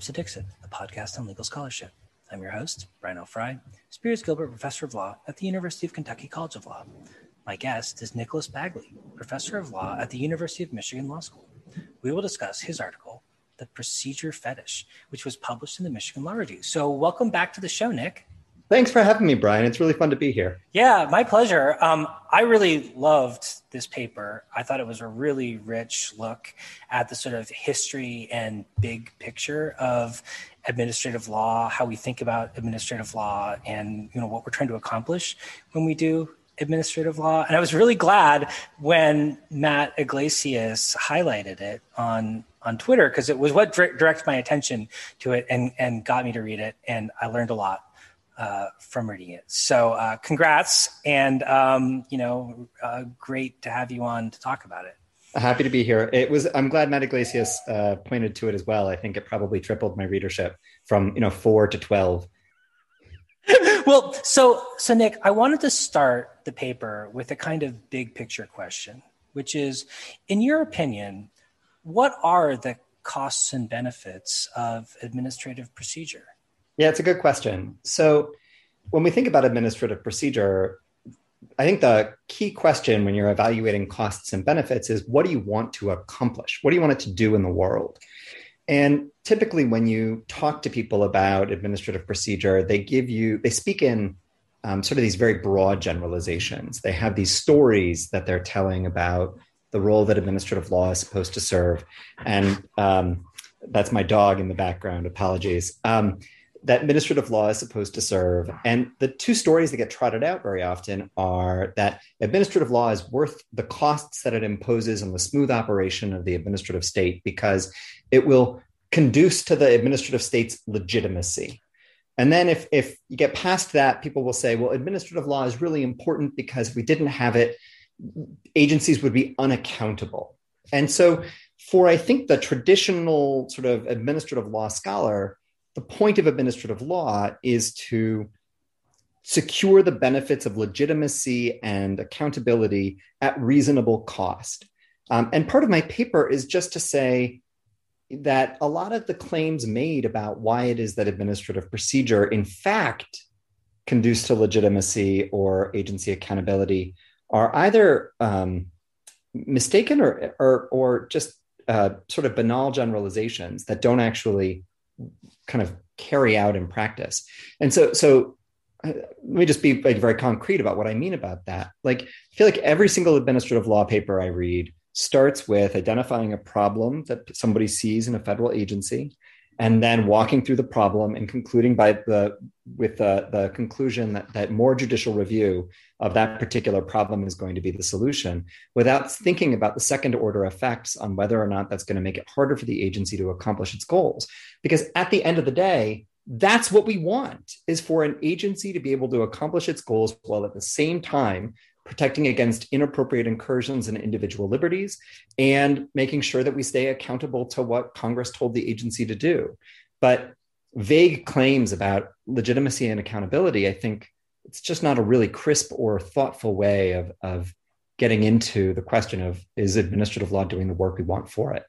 to Dixit, a podcast on legal scholarship. I'm your host, Brian L. Frye, Spears Gilbert Professor of Law at the University of Kentucky College of Law. My guest is Nicholas Bagley, Professor of Law at the University of Michigan Law School. We will discuss his article, The Procedure Fetish, which was published in the Michigan Law Review. So, welcome back to the show, Nick. Thanks for having me, Brian. It's really fun to be here. Yeah, my pleasure. Um, I really loved this paper. I thought it was a really rich look at the sort of history and big picture of administrative law, how we think about administrative law, and you know what we're trying to accomplish when we do administrative law. And I was really glad when Matt Yglesias highlighted it on on Twitter because it was what directed my attention to it and and got me to read it, and I learned a lot uh, from reading it. So, uh, congrats, and um, you know, uh, great to have you on to talk about it. Happy to be here. It was. I'm glad Matt Yglesias uh, pointed to it as well. I think it probably tripled my readership from you know four to twelve. well, so so Nick, I wanted to start the paper with a kind of big picture question, which is, in your opinion, what are the costs and benefits of administrative procedure? Yeah, it's a good question. So, when we think about administrative procedure, I think the key question when you're evaluating costs and benefits is what do you want to accomplish? What do you want it to do in the world? And typically, when you talk to people about administrative procedure, they give you, they speak in um, sort of these very broad generalizations. They have these stories that they're telling about the role that administrative law is supposed to serve. And um, that's my dog in the background. Apologies. Um, that administrative law is supposed to serve. And the two stories that get trotted out very often are that administrative law is worth the costs that it imposes on the smooth operation of the administrative state because it will conduce to the administrative state's legitimacy. And then if, if you get past that, people will say, well, administrative law is really important because if we didn't have it, agencies would be unaccountable. And so for I think the traditional sort of administrative law scholar, the point of administrative law is to secure the benefits of legitimacy and accountability at reasonable cost. Um, and part of my paper is just to say that a lot of the claims made about why it is that administrative procedure, in fact, conduce to legitimacy or agency accountability are either um, mistaken or, or, or just uh, sort of banal generalizations that don't actually kind of carry out in practice. And so, so uh, let me just be like very concrete about what I mean about that. Like, I feel like every single administrative law paper I read starts with identifying a problem that somebody sees in a federal agency and then walking through the problem and concluding by the with the, the conclusion that, that more judicial review of that particular problem is going to be the solution without thinking about the second order effects on whether or not that's going to make it harder for the agency to accomplish its goals. Because at the end of the day that's what we want is for an agency to be able to accomplish its goals while at the same time protecting against inappropriate incursions in individual liberties, and making sure that we stay accountable to what Congress told the agency to do. But vague claims about legitimacy and accountability, I think it's just not a really crisp or thoughtful way of, of getting into the question of is administrative law doing the work we want for it?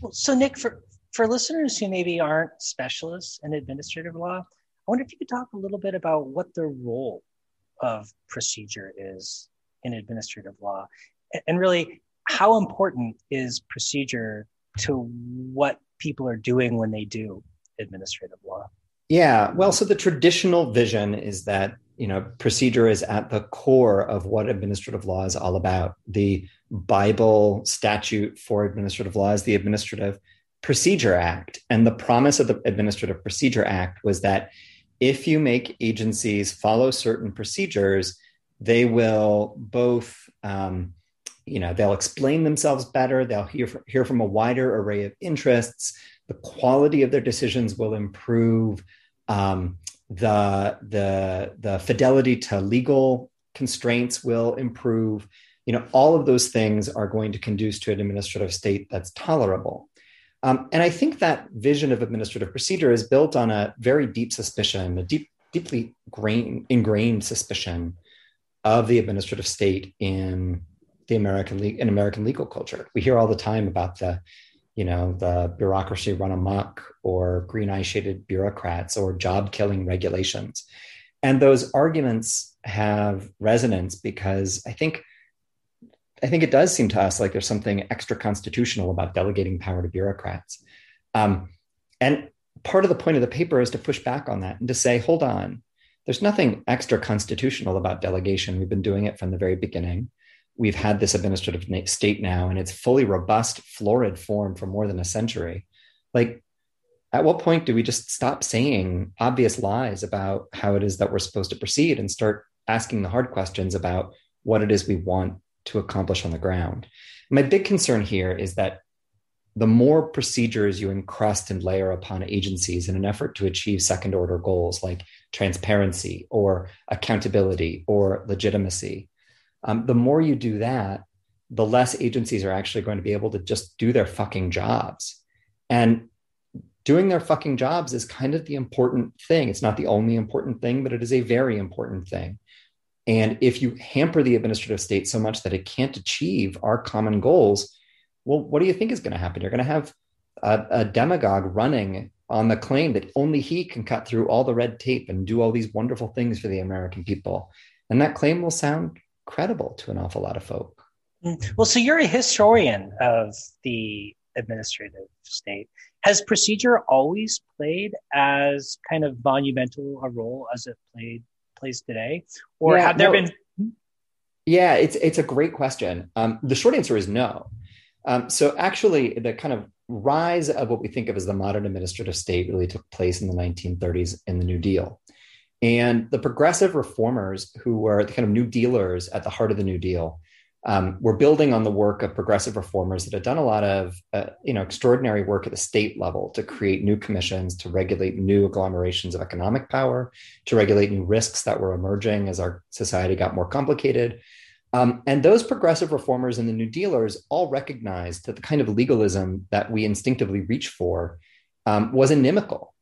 Well, so, Nick, for, for listeners who maybe aren't specialists in administrative law, I wonder if you could talk a little bit about what the role of procedure is in administrative law. And really how important is procedure to what people are doing when they do administrative law? Yeah well so the traditional vision is that you know procedure is at the core of what administrative law is all about. The bible statute for administrative law is the administrative procedure act. And the promise of the administrative procedure act was that if you make agencies follow certain procedures they will both um, you know they'll explain themselves better they'll hear hear from a wider array of interests the quality of their decisions will improve um, the the the fidelity to legal constraints will improve. You know all of those things are going to conduce to an administrative state that's tolerable. Um, and i think that vision of administrative procedure is built on a very deep suspicion a deep deeply grain, ingrained suspicion of the administrative state in the American in American legal culture. We hear all the time about the you know, the bureaucracy run amok or green eye shaded bureaucrats or job killing regulations. And those arguments have resonance because I think I think it does seem to us like there's something extra constitutional about delegating power to bureaucrats. Um, and part of the point of the paper is to push back on that and to say, hold on, there's nothing extra constitutional about delegation. We've been doing it from the very beginning. We've had this administrative state now in its fully robust, florid form for more than a century. Like, at what point do we just stop saying obvious lies about how it is that we're supposed to proceed and start asking the hard questions about what it is we want to accomplish on the ground? My big concern here is that the more procedures you encrust and layer upon agencies in an effort to achieve second order goals like transparency or accountability or legitimacy, um, the more you do that, the less agencies are actually going to be able to just do their fucking jobs. And doing their fucking jobs is kind of the important thing. It's not the only important thing, but it is a very important thing. And if you hamper the administrative state so much that it can't achieve our common goals, well, what do you think is going to happen? You're going to have a, a, demagogue running on the claim that only he can cut through all the red tape and do all these wonderful things for the American people. And that claim will sound credible to an awful lot of folk. Mm. Well, so you're a historian of the administrative state. Has procedure always played as kind of monumental a role as it played plays today, or yeah, have there no, been? Yeah, it's it's a great question. Um, the short answer is no. Um, so actually, the kind of rise of what we think of as the modern administrative state really took place in the 1930s in the New Deal. And the progressive reformers, who were the kind of New Dealers at the heart of the New Deal, um, were building on the work of progressive reformers that had done a lot of, uh, you know, extraordinary work at the state level to create new commissions, to regulate new agglomerations of economic power, to regulate new risks that were emerging as our society got more complicated, um, and those progressive reformers and the New Dealers all recognized that the kind of legalism that we instinctively reach for um, was inimical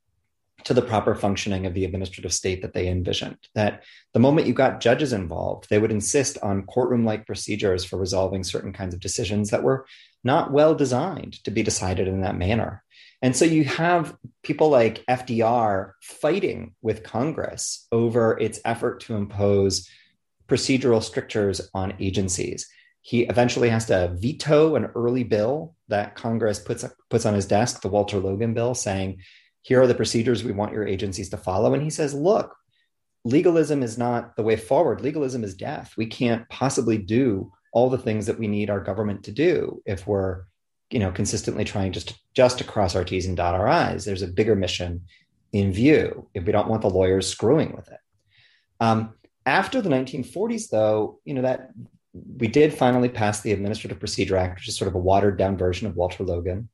to the proper functioning of the administrative state that they envisioned. That the moment you got judges involved, they would insist on courtroom like procedures for resolving certain kinds of decisions that were not well designed to be decided in that manner. And so you have people like FDR fighting with Congress over its effort to impose procedural strictures on agencies. He eventually has to veto an early bill that Congress puts, puts on his desk, the Walter Logan bill, saying, here are the procedures we want your agencies to follow. And he says, look, legalism is not the way forward. Legalism is death. We can't possibly do all the things that we need our government to do if we're you know consistently trying just to, just to cross our t's and dot our i's there's a bigger mission in view if we don't want the lawyers screwing with it um, after the 1940s, though, you know, that we did finally pass the Administrative Procedure Act, which is sort of a watered down version of Walter Logan.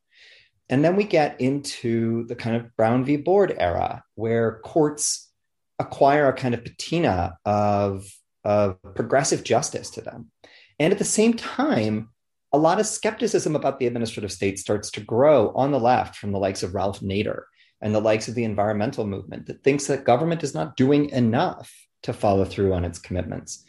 And then we get into the kind of Brown v. Board era, where courts acquire a kind of patina of, of progressive justice to them. And at the same time, a lot of skepticism about the administrative state starts to grow on the left from the likes of Ralph Nader and the likes of the environmental movement that thinks that government is not doing enough to follow through on its commitments.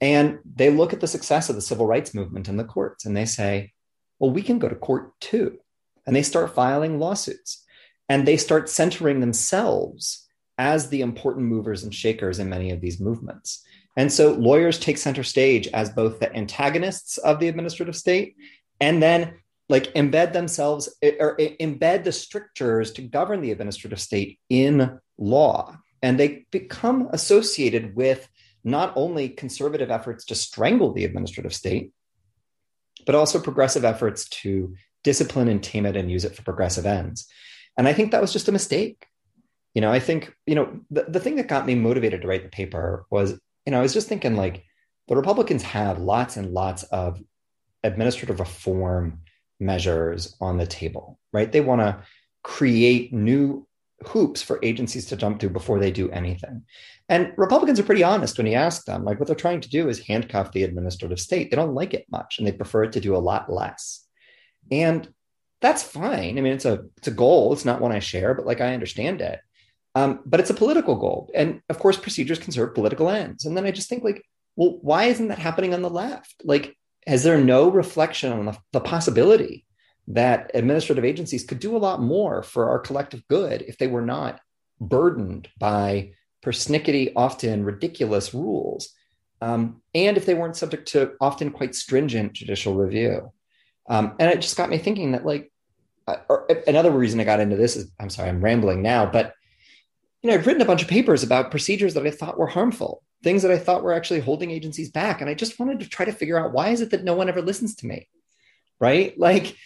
And they look at the success of the civil rights movement in the courts and they say, well, we can go to court too. And they start filing lawsuits and they start centering themselves as the important movers and shakers in many of these movements. And so lawyers take center stage as both the antagonists of the administrative state and then like embed themselves or embed the strictures to govern the administrative state in law and they become associated with not only conservative efforts to strangle the administrative state, but also progressive efforts to discipline and tame it and use it for progressive ends. And I think that was just a mistake. You know, I think, you know, the, the thing that got me motivated to write the paper was, you know, I was just thinking like the Republicans have lots and lots of administrative reform measures on the table, right? They want to create new hoops for agencies to jump through before they do anything. And Republicans are pretty honest when you ask them. Like what they're trying to do is handcuff the administrative state. They don't like it much and they prefer it to do a lot less. And that's fine. I mean, it's a it's a goal. It's not one I share, but like I understand it. Um, but it's a political goal. And of course, procedures can serve political ends. And then I just think like, well, why isn't that happening on the left? Like, is there no reflection on the, the possibility that administrative agencies could do a lot more for our collective good if they were not burdened by persnickety, often ridiculous rules, um, and if they weren't subject to often quite stringent judicial review. Um, and it just got me thinking that, like, uh, another reason I got into this is I'm sorry, I'm rambling now, but you know, I've written a bunch of papers about procedures that I thought were harmful, things that I thought were actually holding agencies back, and I just wanted to try to figure out why is it that no one ever listens to me, right? Like,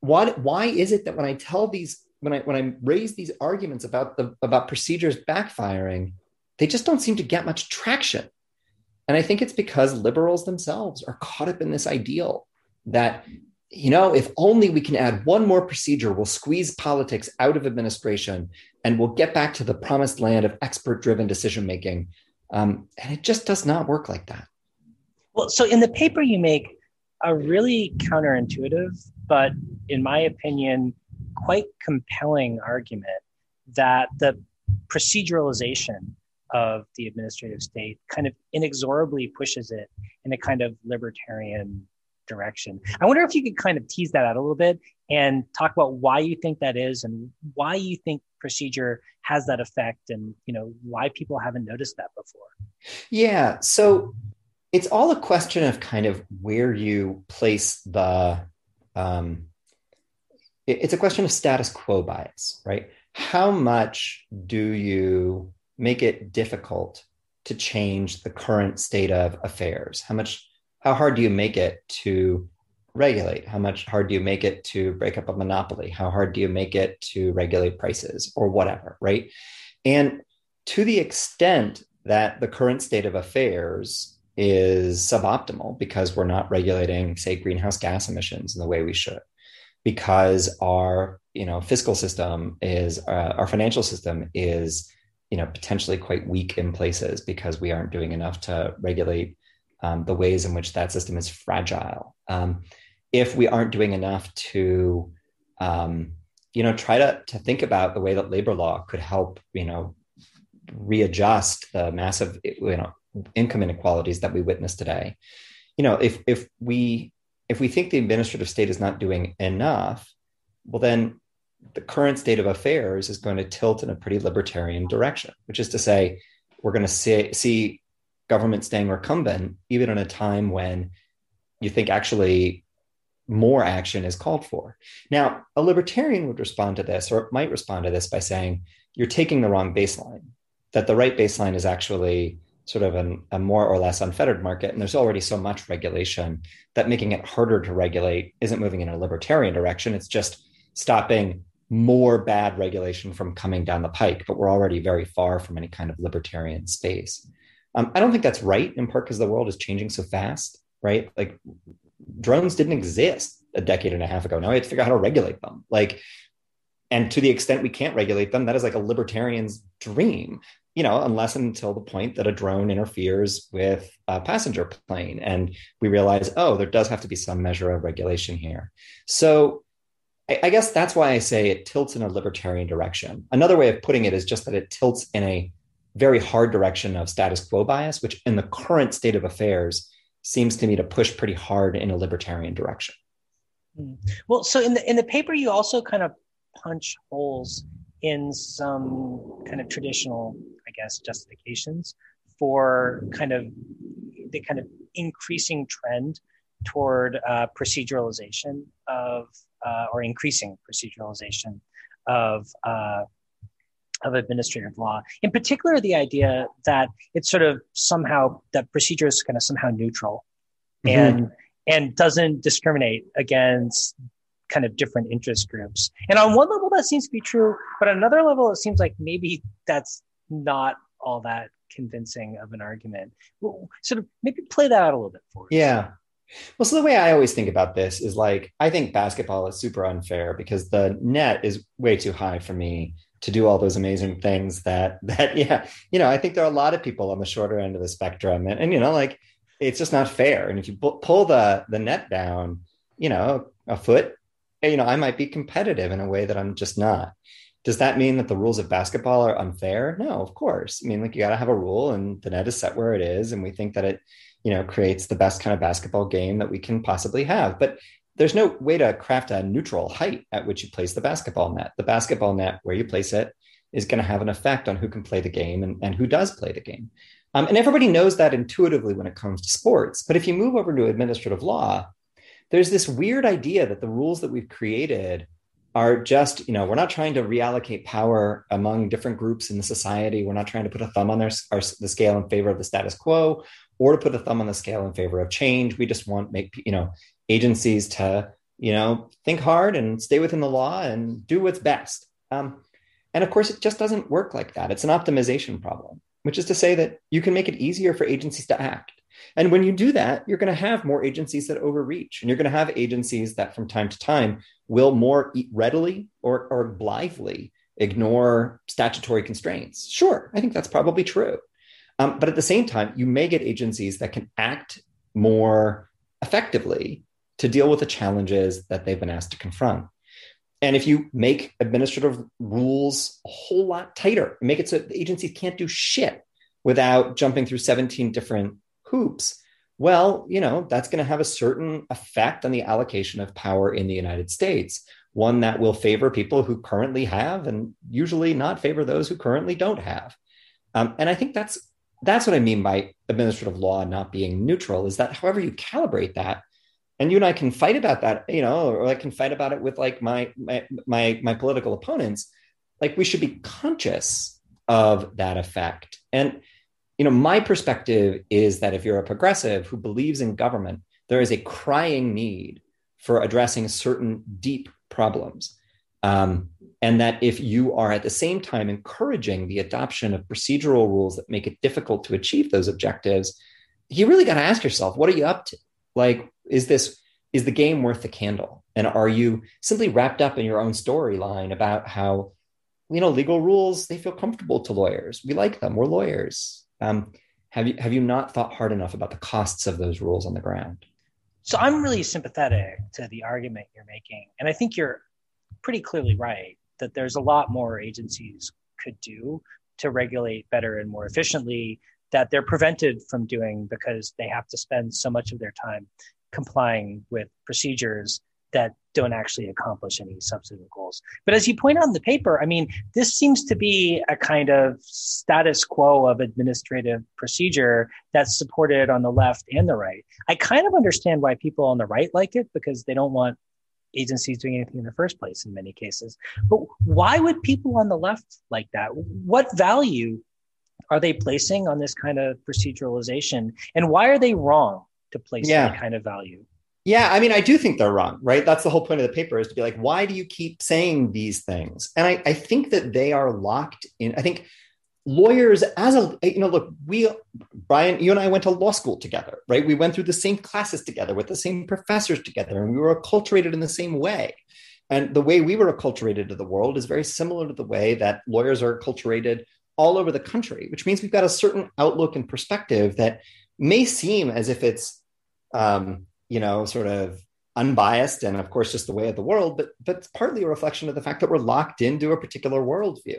what? Why is it that when I tell these, when I when I raise these arguments about the about procedures backfiring, they just don't seem to get much traction? And I think it's because liberals themselves are caught up in this ideal that you know, if only we can add one more procedure, we'll squeeze politics out of administration and we'll get back to the promised land of expert driven decision making. Um, and it just does not work like that. Well, so in the paper, you make a really counterintuitive, but in my opinion, quite compelling argument that the proceduralization of the administrative state kind of inexorably pushes it in a kind of libertarian direction. I wonder if you could kind of tease that out a little bit and talk about why you think that is and why you think procedure has that effect and you know why people haven't noticed that before. Yeah, so it's all a question of kind of where you place the um, it's a question of status quo bias, right? How much do you make it difficult to change the current state of affairs? How much how hard do you make it to regulate? How much hard do you make it to break up a monopoly? How hard do you make it to regulate prices or whatever, right? And to the extent that the current state of affairs is suboptimal because we're not regulating, say, greenhouse gas emissions in the way we should, because our you know fiscal system is uh, our financial system is you know potentially quite weak in places because we aren't doing enough to regulate um, the ways in which that system is fragile. Um, if we aren't doing enough to, um, you know, try to, to think about the way that labor law could help, you know, readjust the massive, you know, income inequalities that we witness today. You know, if if we if we think the administrative state is not doing enough, well, then the current state of affairs is going to tilt in a pretty libertarian direction, which is to say, we're going to see, see government staying recumbent, even in a time when you think actually more action is called for. Now, a libertarian would respond to this, or might respond to this by saying, you're taking the wrong baseline, that the right baseline is actually sort of an, a more or less unfettered market. And there's already so much regulation that making it harder to regulate isn't moving in a libertarian direction. It's just stopping more bad regulation from coming down the pike. But we're already very far from any kind of libertarian space. Um, I don't think that's right, in part because the world is changing so fast, right? Like drones didn't exist a decade and a half ago. Now we have to figure out how to regulate them. Like, and to the extent we can't regulate them, that is like a libertarian's dream, you know, unless until the point that a drone interferes with a passenger plane and we realize, oh, there does have to be some measure of regulation here. So I, I guess that's why I say it tilts in a libertarian direction. Another way of putting it is just that it tilts in a very hard direction of status quo bias, which in the current state of affairs seems to me to push pretty hard in a libertarian direction. Hmm. Well, so in the in the paper, you also kind of punch holes in some kind of traditional, I guess, justifications for kind of the kind of increasing trend toward uh, proceduralization of uh, or increasing proceduralization of uh, of administrative law. In particular, the idea that it's sort of somehow that procedure is kind of somehow neutral mm-hmm. and and doesn't discriminate against kind of different interest groups. And on one level, that seems to be true, but on another level, it seems like maybe that's not all that convincing of an argument. Sort of maybe play that out a little bit for us. Yeah. Well, so the way I always think about this is like I think basketball is super unfair because the net is way too high for me to do all those amazing things that that yeah you know i think there are a lot of people on the shorter end of the spectrum and, and you know like it's just not fair and if you pull the the net down you know a foot you know i might be competitive in a way that i'm just not does that mean that the rules of basketball are unfair no of course i mean like you got to have a rule and the net is set where it is and we think that it you know creates the best kind of basketball game that we can possibly have but there's no way to craft a neutral height at which you place the basketball net. The basketball net, where you place it, is going to have an effect on who can play the game and, and who does play the game. Um, and everybody knows that intuitively when it comes to sports. But if you move over to administrative law, there's this weird idea that the rules that we've created are just, you know, we're not trying to reallocate power among different groups in the society. We're not trying to put a thumb on their, our, the scale in favor of the status quo or to put a thumb on the scale in favor of change. We just want make, you know, agencies to, you know, think hard and stay within the law and do what's best. Um, and of course, it just doesn't work like that. It's an optimization problem, which is to say that you can make it easier for agencies to act. And when you do that, you're going to have more agencies that overreach, and you're going to have agencies that from time to time will more readily or, or blithely ignore statutory constraints. Sure, I think that's probably true. Um, but at the same time, you may get agencies that can act more effectively to deal with the challenges that they've been asked to confront. And if you make administrative rules a whole lot tighter, make it so the agencies can't do shit without jumping through 17 different hoops, well, you know, that's going to have a certain effect on the allocation of power in the United States, one that will favor people who currently have and usually not favor those who currently don't have. Um, and I think that's that's what I mean by administrative law not being neutral is that however you calibrate that, and you and I can fight about that, you know, or I can fight about it with like my my my, my political opponents. Like we should be conscious of that effect. And you know, my perspective is that if you're a progressive who believes in government, there is a crying need for addressing certain deep problems. Um, and that if you are at the same time encouraging the adoption of procedural rules that make it difficult to achieve those objectives, you really got to ask yourself, what are you up to? Like, is this is the game worth the candle? And are you simply wrapped up in your own storyline about how, you know, legal rules they feel comfortable to lawyers? We like them. We're lawyers. Um, have you have you not thought hard enough about the costs of those rules on the ground? So I'm really sympathetic to the argument you're making, and I think you're pretty clearly right that there's a lot more agencies could do to regulate better and more efficiently that they're prevented from doing because they have to spend so much of their time complying with procedures that don't actually accomplish any substantive goals. But as you point out in the paper, I mean, this seems to be a kind of status quo of administrative procedure that's supported on the left and the right. I kind of understand why people on the right like it because they don't want agencies doing anything in the first place in many cases. But why would people on the left like that? What value are they placing on this kind of proceduralization? And why are they wrong to place yeah. that kind of value? Yeah, I mean, I do think they're wrong, right? That's the whole point of the paper is to be like, why do you keep saying these things? And I, I think that they are locked in. I think lawyers, as a, you know, look, we, Brian, you and I went to law school together, right? We went through the same classes together with the same professors together, and we were acculturated in the same way. And the way we were acculturated to the world is very similar to the way that lawyers are acculturated all over the country, which means we've got a certain outlook and perspective that may seem as if it's, um, you know, sort of unbiased and of course just the way of the world, but but it's partly a reflection of the fact that we're locked into a particular worldview.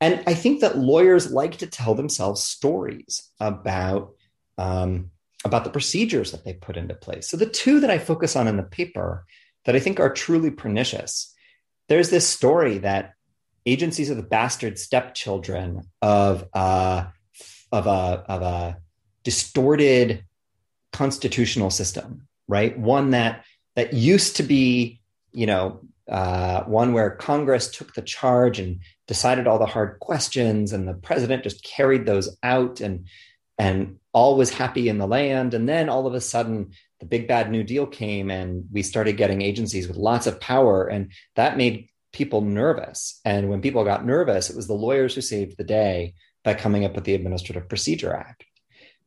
And I think that lawyers like to tell themselves stories about um, about the procedures that they put into place. So the two that I focus on in the paper that I think are truly pernicious, there's this story that agencies are the bastard stepchildren of uh, of a of a distorted constitutional system right? One that that used to be, you know, uh, one where Congress took the charge and decided all the hard questions, and the president just carried those out, and and all was happy in the land. And then all of a sudden, the big bad New Deal came, and we started getting agencies with lots of power, and that made people nervous. And when people got nervous, it was the lawyers who saved the day by coming up with the Administrative Procedure Act.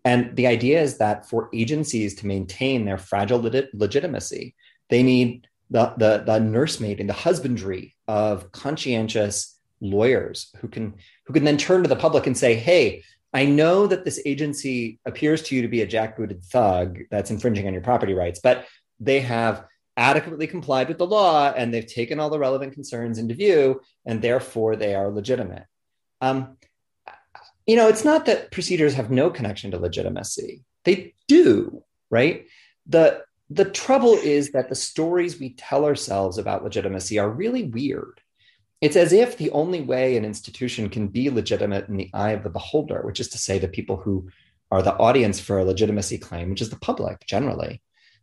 And the idea is that for agencies to maintain their fragile legitimacy, they need the, the, the nursemaid and the husbandry of conscientious lawyers who can who can then turn to the public and say, hey, I know that this agency appears to you to be a jackbooted thug that's infringing on your property rights, but they have adequately complied with the law and they've taken all the relevant concerns into view, and therefore they are legitimate. Um, you know, it's not that procedures have no connection to legitimacy. They do, right? The the trouble is that the stories we tell ourselves about legitimacy are really weird. It's as if the only way an institution can be legitimate in the eye of the beholder, which is to say, the people who are the audience for a legitimacy claim, which is the public generally,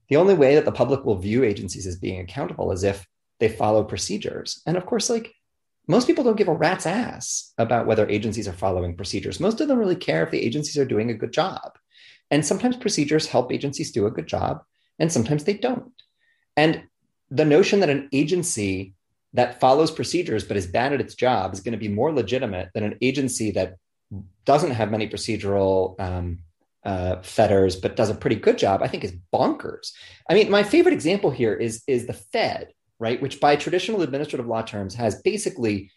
the only way that the public will view agencies as being accountable is if they follow procedures. And of course, like most people don't give a rat's ass about whether agencies are following procedures. Most of them really care if the agencies are doing a good job. And sometimes procedures help agencies do a good job, and sometimes they don't. And the notion that an agency that follows procedures but is bad at its job is going to be more legitimate than an agency that doesn't have many procedural um, uh, fetters but does a pretty good job, I think is bonkers. I mean, my favorite example here is is the Fed, right? Which by traditional administrative law terms has basically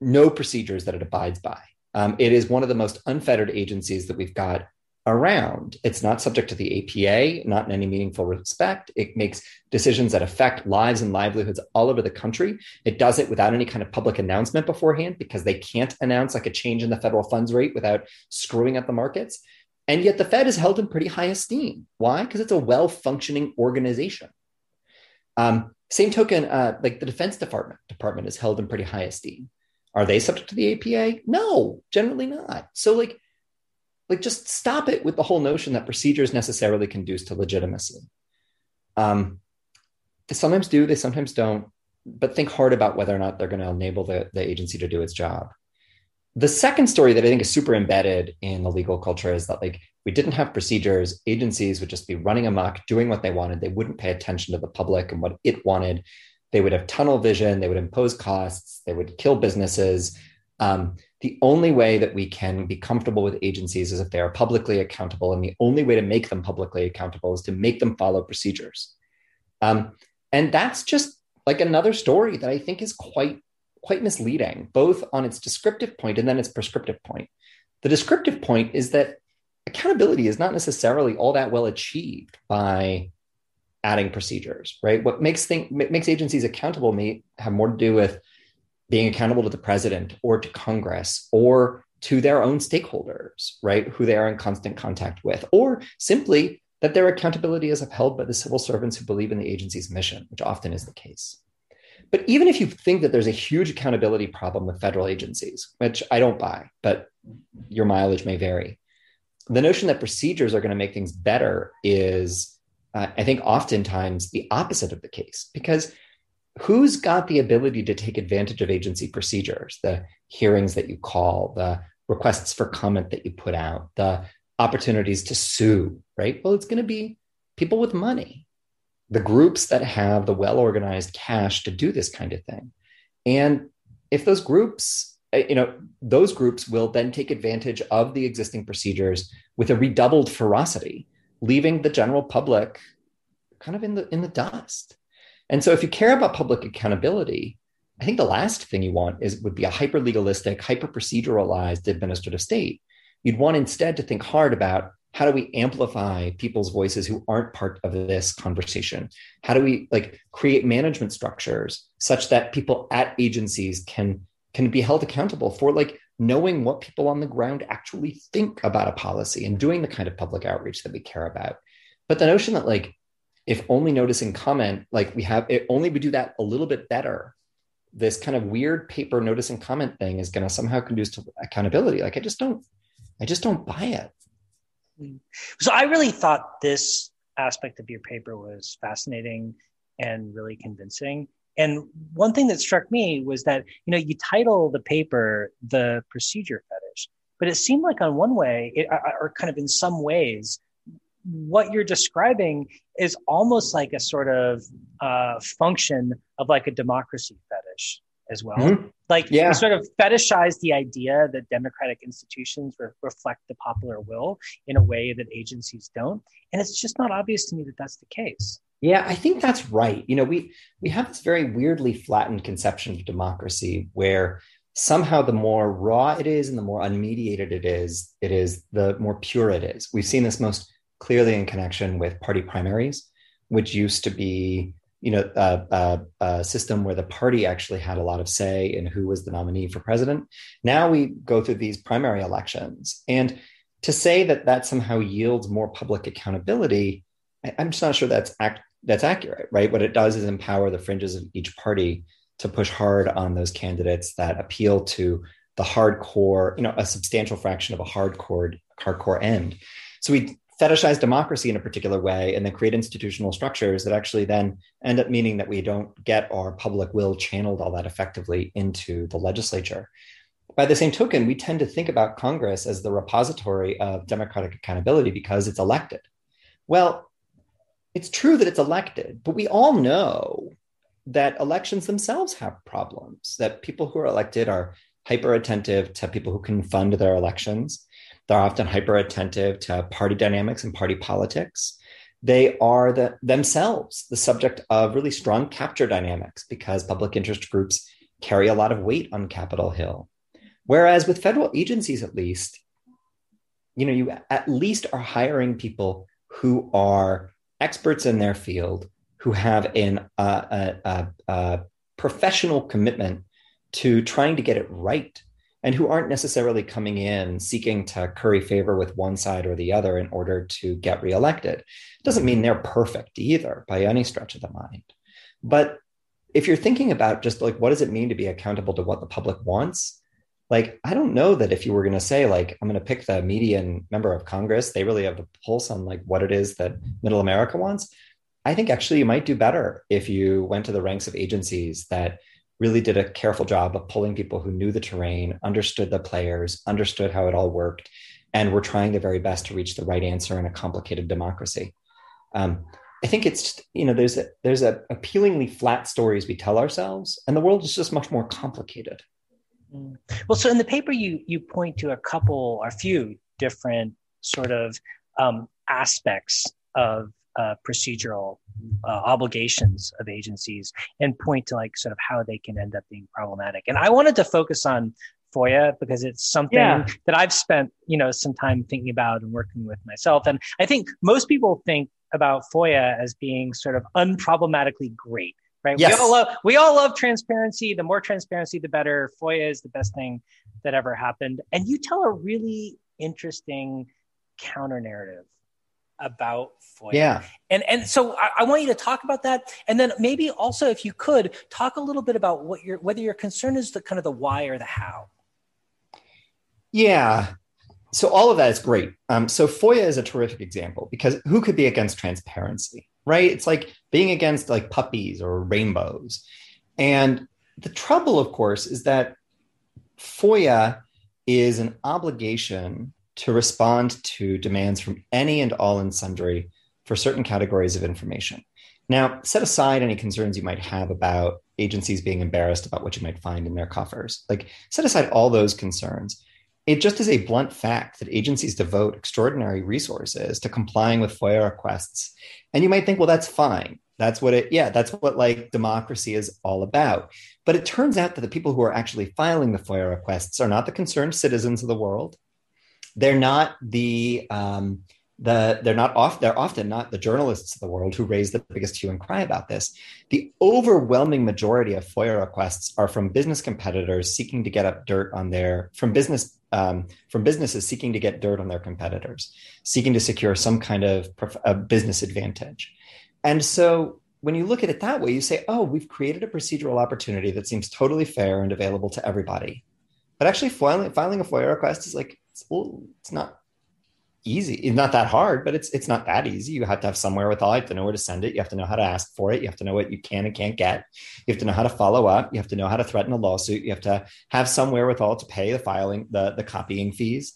no procedures that it abides by. Um, it is one of the most unfettered agencies that we've got around. It's not subject to the APA, not in any meaningful respect. It makes decisions that affect lives and livelihoods all over the country. It does it without any kind of public announcement beforehand because they can't announce like a change in the federal funds rate without screwing up the markets. And yet the Fed is held in pretty high esteem. Why? Because it's a well functioning organization. Um, same token, uh, like the Defense Department department is held in pretty high esteem. Are they subject to the APA? No, generally not. So like like just stop it with the whole notion that procedures necessarily conduce to legitimacy um, they sometimes do they sometimes don't but think hard about whether or not they're going to enable the, the agency to do its job the second story that i think is super embedded in the legal culture is that like we didn't have procedures. Agencies would just be running amok doing what they wanted. They wouldn't pay attention to the public and what it wanted. They would have tunnel vision. They would impose costs. They would kill businesses. Um, the only way that we can be comfortable with agencies is if they are publicly accountable. And the only way to make them publicly accountable is to make them follow procedures. Um, and that's just like another story that I think is quite quite misleading, both on its descriptive point and then its prescriptive point. The descriptive point is that accountability is not necessarily all that well achieved by adding procedures, right? What makes think makes agencies accountable may have more to do with being accountable to the president or to Congress or to their own stakeholders, right, who they are in constant contact with, or simply that their accountability is upheld by the civil servants who believe in the agency's mission, which often is the case. But even if you think that there's a huge accountability problem with federal agencies, which I don't buy, but your mileage may vary, the notion that procedures are going to make things better is, uh, I think, oftentimes the opposite of the case because who's got the ability to take advantage of agency procedures, the hearings that you call, the requests for comment that you put out, the opportunities to sue, right? Well, it's going to be people with money, the groups that have the well organized cash to do this kind of thing. And if those groups, eh, you know, those groups will then take advantage of the existing procedures with a redoubled ferocity, leaving the general public kind of in the in the dust. And so if you care about public accountability, I think the last thing you want is would be a hyper legalistic, hyper proceduralized administrative state. You'd want instead to think hard about how do we amplify people's voices who aren't part of this conversation? How do we like create management structures such that people at agencies can can be held accountable for like knowing what people on the ground actually think about a policy and doing the kind of public outreach that we care about. But the notion that like if only notice and comment, like we have, it, only we do that a little bit better, this kind of weird paper notice and comment thing is going to somehow conduce to accountability. Like I just don't, I just don't buy it. So I really thought this aspect of your paper was fascinating and really convincing. And one thing that struck me was that, you know, you title the paper the procedure fetish, but it seemed like on one way, it, or kind of in some ways, what you're describing is almost like a sort of uh, function of like a democracy fetish as well. Mm-hmm. Like yeah. you sort of fetishize the idea that democratic institutions re- reflect the popular will in a way that agencies don't, and it's just not obvious to me that that's the case. Yeah, I think that's right. You know, we we have this very weirdly flattened conception of democracy where somehow the more raw it is and the more unmediated it is, it is the more pure it is. We've seen this most clearly in connection with party primaries, which used to be you know a, system where the party actually had a lot of say in who was the nominee for president now we go through these primary elections and to say that that somehow yields more public accountability i'm just not sure that's that's accurate, right? What it does is empower the fringes of each party to push hard on those candidates that appeal to the hardcore, you know, a substantial fraction of a hardcore hardcore end. So we fetishize democracy in a particular way and then create institutional structures that actually then end up meaning that we don't get our public will channeled all that effectively into the legislature. By the same token, we tend to think about Congress as the repository of democratic accountability because it's elected. Well, it's true that it's elected, but we all know that elections themselves have problems, that people who are elected are hyper attentive to people who can fund their elections they're often hyper attentive to party dynamics and party politics. They are the, themselves the subject of really strong capture dynamics because public interest groups carry a lot of weight on Capitol Hill. Whereas with federal agencies, at least, you know, you at least are hiring people who are experts in their field, who have an, uh, a, a, a professional commitment to trying to get it right and who aren't necessarily coming in seeking to curry favor with one side or the other in order to get reelected. It doesn't mean they're perfect either by any stretch of the mind. But if you're thinking about just like what does it mean to be accountable to what the public wants, like I don't know that if you were going to say like I'm going to pick the median member of Congress, they really have the pulse on like what it is that middle America wants. I think actually you might do better if you went to the ranks of agencies that really did a careful job of pulling people who knew the terrain, understood the players, understood how it all worked, and were trying their very best to reach the right answer in a complicated democracy. Um, I think it's you know there's a there's a appealingly flat stories we tell ourselves, and the world is just much more complicated. Mm. Well, so in the paper you you point to a couple or a few different sort of um, aspects of uh, procedural uh, obligations of agencies and point to like sort of how they can end up being problematic. And I wanted to focus on FOIA because it's something yeah. that I've spent, you know, some time thinking about and working with myself. And I think most people think about FOIA as being sort of unproblematically great, right? Yes. We all love we all love transparency. The more transparency, the better. FOIA is the best thing that ever happened. And you tell a really interesting counter narrative about FOIA. Yeah. And and so I, I, want you to talk about that. And then maybe also if you could talk a little bit about what your whether your concern is the kind of the why or the how. Yeah. So all of that is great. Um, so FOIA is a terrific example because who could be against transparency, right? It's like being against like puppies or rainbows. And the trouble, of course, is that FOIA is an obligation to respond to demands from any and all and sundry for certain categories of information. Now, set aside any concerns you might have about agencies being embarrassed about what you might find in their coffers. Like, set aside all those concerns. It just is a blunt fact that agencies devote extraordinary resources to complying with FOIA requests. And you might think, well, that's fine. That's what it, yeah, that's what like democracy is all about. But it turns out that the people who are actually filing the FOIA requests are not the concerned citizens of the world they're not the um, the they're not off they're often not the journalists of the world who raise the biggest hue and cry about this. The overwhelming majority of foia requests are from business competitors seeking to get up dirt on their from business um, from businesses seeking to get dirt on their competitors seeking to secure some kind of prof- business advantage. And so when you look at it that way you say oh we've created a procedural opportunity that seems totally fair and available to everybody. But actually filing, filing a foia request is like it's, well, it's not easy. It's not that hard, but it's it's not that easy. You have to have somewhere with all. You have to know where to send it. You have to know how to ask for it. You have to know what you can and can't get. You have to know how to follow up. You have to know how to threaten a lawsuit. You have to have somewhere with all to pay the filing, the the copying fees.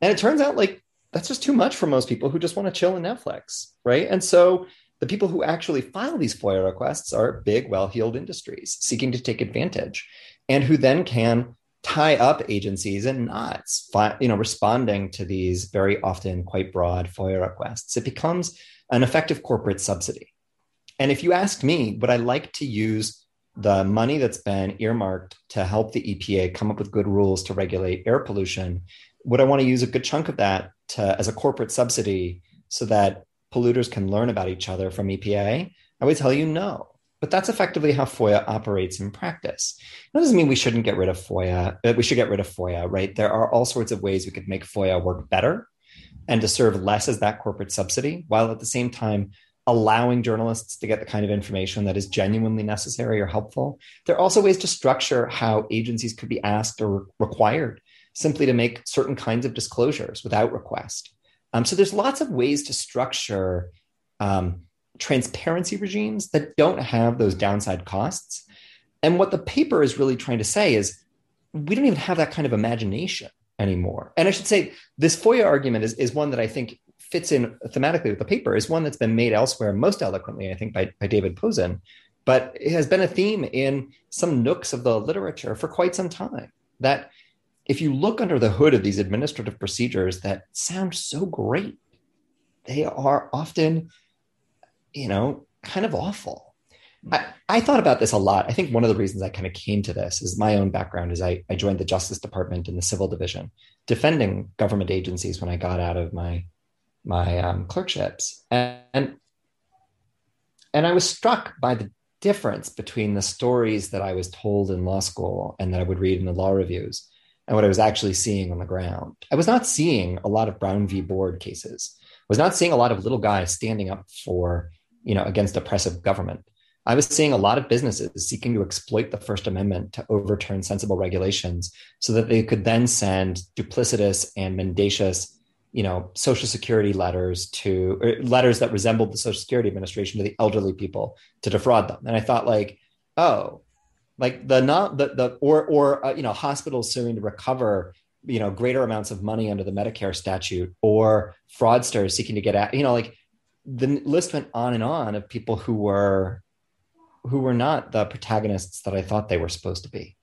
And it turns out like that's just too much for most people who just want to chill in Netflix, right? And so the people who actually file these FOIA requests are big, well-heeled industries seeking to take advantage, and who then can tie up agencies and not you know responding to these very often quite broad FOIA requests. It becomes an effective corporate subsidy. And if you ask me, would I like to use the money that's been earmarked to help the EPA come up with good rules to regulate air pollution? Would I want to use a good chunk of that to, as a corporate subsidy so that polluters can learn about each other from EPA? I would tell you no. But that's effectively how FOIA operates in practice. That doesn't mean we shouldn't get rid of FOIA. We should get rid of FOIA, right? There are all sorts of ways we could make FOIA work better and to serve less as that corporate subsidy, while at the same time allowing journalists to get the kind of information that is genuinely necessary or helpful. There are also ways to structure how agencies could be asked or required simply to make certain kinds of disclosures without request. Um, so there's lots of ways to structure um, transparency regimes that don't have those downside costs. And what the paper is really trying to say is we don't even have that kind of imagination anymore. And I should say this FOIA argument is, is one that I think fits in thematically with the paper, is one that's been made elsewhere most eloquently, I think, by, by David Pozen, but it has been a theme in some nooks of the literature for quite some time. That if you look under the hood of these administrative procedures that sound so great, they are often, you know, kind of awful. I, I, thought about this a lot. I think one of the reasons I kind of came to this is my own background is I, I joined the Justice Department in the Civil Division, defending government agencies when I got out of my my um, clerkships, and and I was struck by the difference between the stories that I was told in law school and that I would read in the law reviews and what I was actually seeing on the ground. I was not seeing a lot of Brown v. Board cases. I was not seeing a lot of little guys standing up for you know against oppressive government. I was seeing a lot of businesses seeking to exploit the First Amendment to overturn sensible regulations so that they could then send duplicitous and mendacious, you know, Social Security letters to letters that resembled the Social Security Administration to the elderly people to defraud them. And I thought, like, oh, like the not the the or or uh, you know hospitals suing to recover you know greater amounts of money under the Medicare statute or fraudsters seeking to get at you know like the list went on and on of people who were who were not the protagonists that I thought they were supposed to be.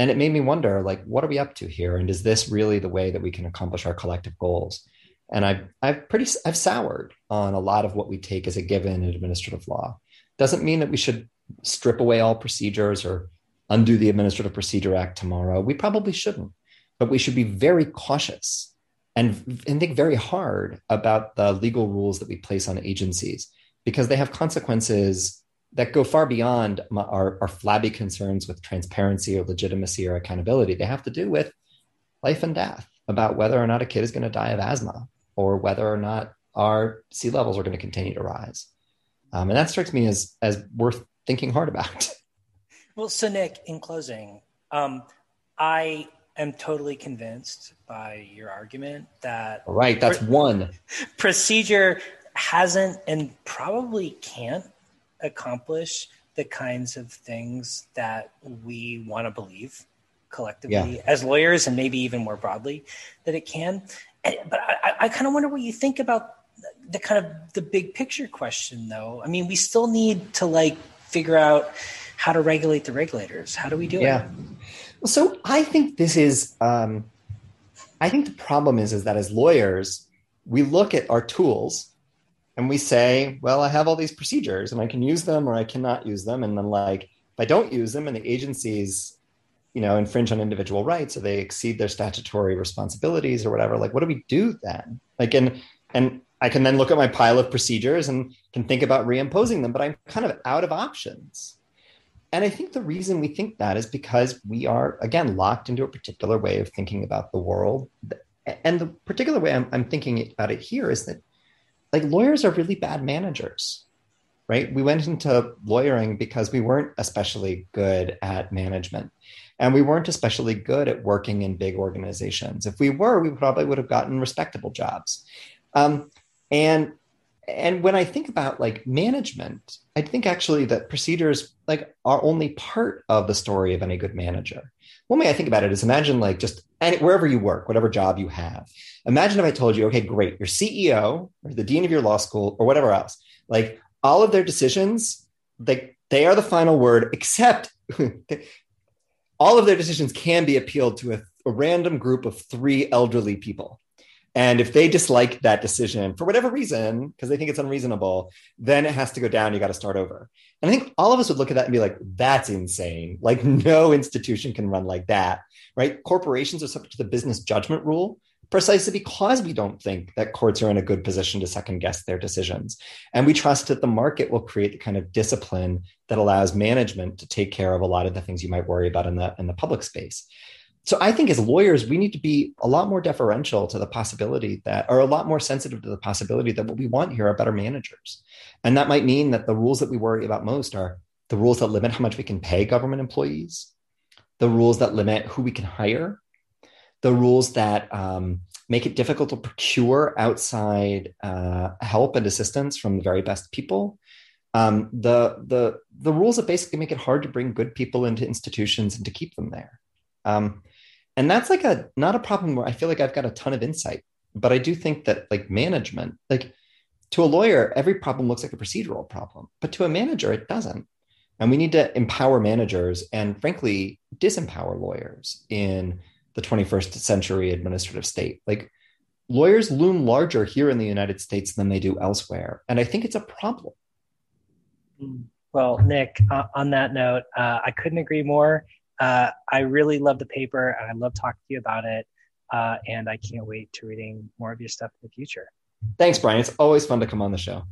And it made me wonder, like, what are we up to here? And is this really the way that we can accomplish our collective goals? And I've, I've pretty, I've soured on a lot of what we take as a given in administrative law. Doesn't mean that we should strip away all procedures or undo the Administrative Procedure Act tomorrow. We probably shouldn't, but we should be very cautious and, and think very hard about the legal rules that we place on agencies because they have consequences that go far beyond our, our flabby concerns with transparency or legitimacy or accountability. They have to do with life and death about whether or not a kid is going to die of asthma or whether or not our sea levels are going to continue to rise. Um, and that strikes me as, as worth thinking hard about. Well, so Nick, in closing, um, I am totally convinced by your argument that. All right, that's one. Procedure hasn't and probably can't accomplish the kinds of things that we want to believe collectively yeah. as lawyers and maybe even more broadly that it can. But I, I kind of wonder what you think about the kind of the big picture question though. I mean, we still need to like figure out how to regulate the regulators. How do we do yeah. it? Yeah. So I think this is, um, I think the problem is, is that as lawyers, we look at our tools and we say, well, I have all these procedures and I can use them or I cannot use them. And then like, if I don't use them and the agencies, you know, infringe on individual rights or they exceed their statutory responsibilities or whatever, like, what do we do then? Like, and, and I can then look at my pile of procedures and can think about reimposing them, but I'm kind of out of options. And I think the reason we think that is because we are, again, locked into a particular way of thinking about the world. And the particular way I'm, I'm thinking about it here is that like lawyers are really bad managers right? We went into lawyering because we weren't especially good at management. And we weren't especially good at working in big organizations. If we were we probably would have gotten respectable jobs. Um, and and when i think about like management i think actually that procedures like are only part of the story of any good manager. One way i think about it is imagine like just any, wherever you work whatever job you have. Imagine if I told you, okay, great, your CEO or the dean of your law school or whatever else, like all of their decisions, they they are the final word, except all of their decisions can be appealed to a, a random group of three elderly people. And if they dislike that decision for whatever reason, because they think it's unreasonable, then it has to go down. You got to start over. And I think all of us would look at that and be like, that's insane. Like, no institution can run like that, right? Corporations are subject to the business judgment rule, precisely because we don't think that courts are in a good position to second guess their decisions. And we trust that the market will create the kind of discipline that allows management to take care of a lot of the things you might worry about in the in the public space. So I think as lawyers, we need to be a lot more deferential to the possibility that, or a lot more sensitive to the possibility that what we want here are better managers. And that might mean that the rules that we worry about most are the rules that limit how much we can pay government employees, the rules that limit who we can hire, the rules that um, make it difficult to procure outside uh, help and assistance from the very best people. Um, the the the rules that basically make it hard to bring good people into institutions and to keep them there. Um, and that's like a not a problem where I feel like I've got a ton of insight, but I do think that like management, like to a lawyer, every problem looks like a procedural problem, but to a manager, it doesn't. And we need to empower managers and frankly disempower lawyers in the 21st century administrative state. Like lawyers loom larger here in the United States than they do elsewhere. And I think it's a problem. Well, Nick, uh, on that note, uh, I couldn't agree more. Uh, I really love the paper and I love talking to you about it. Uh, and I can't wait to reading more of your stuff in the future. Thanks, Brian. It's always fun to come on the show.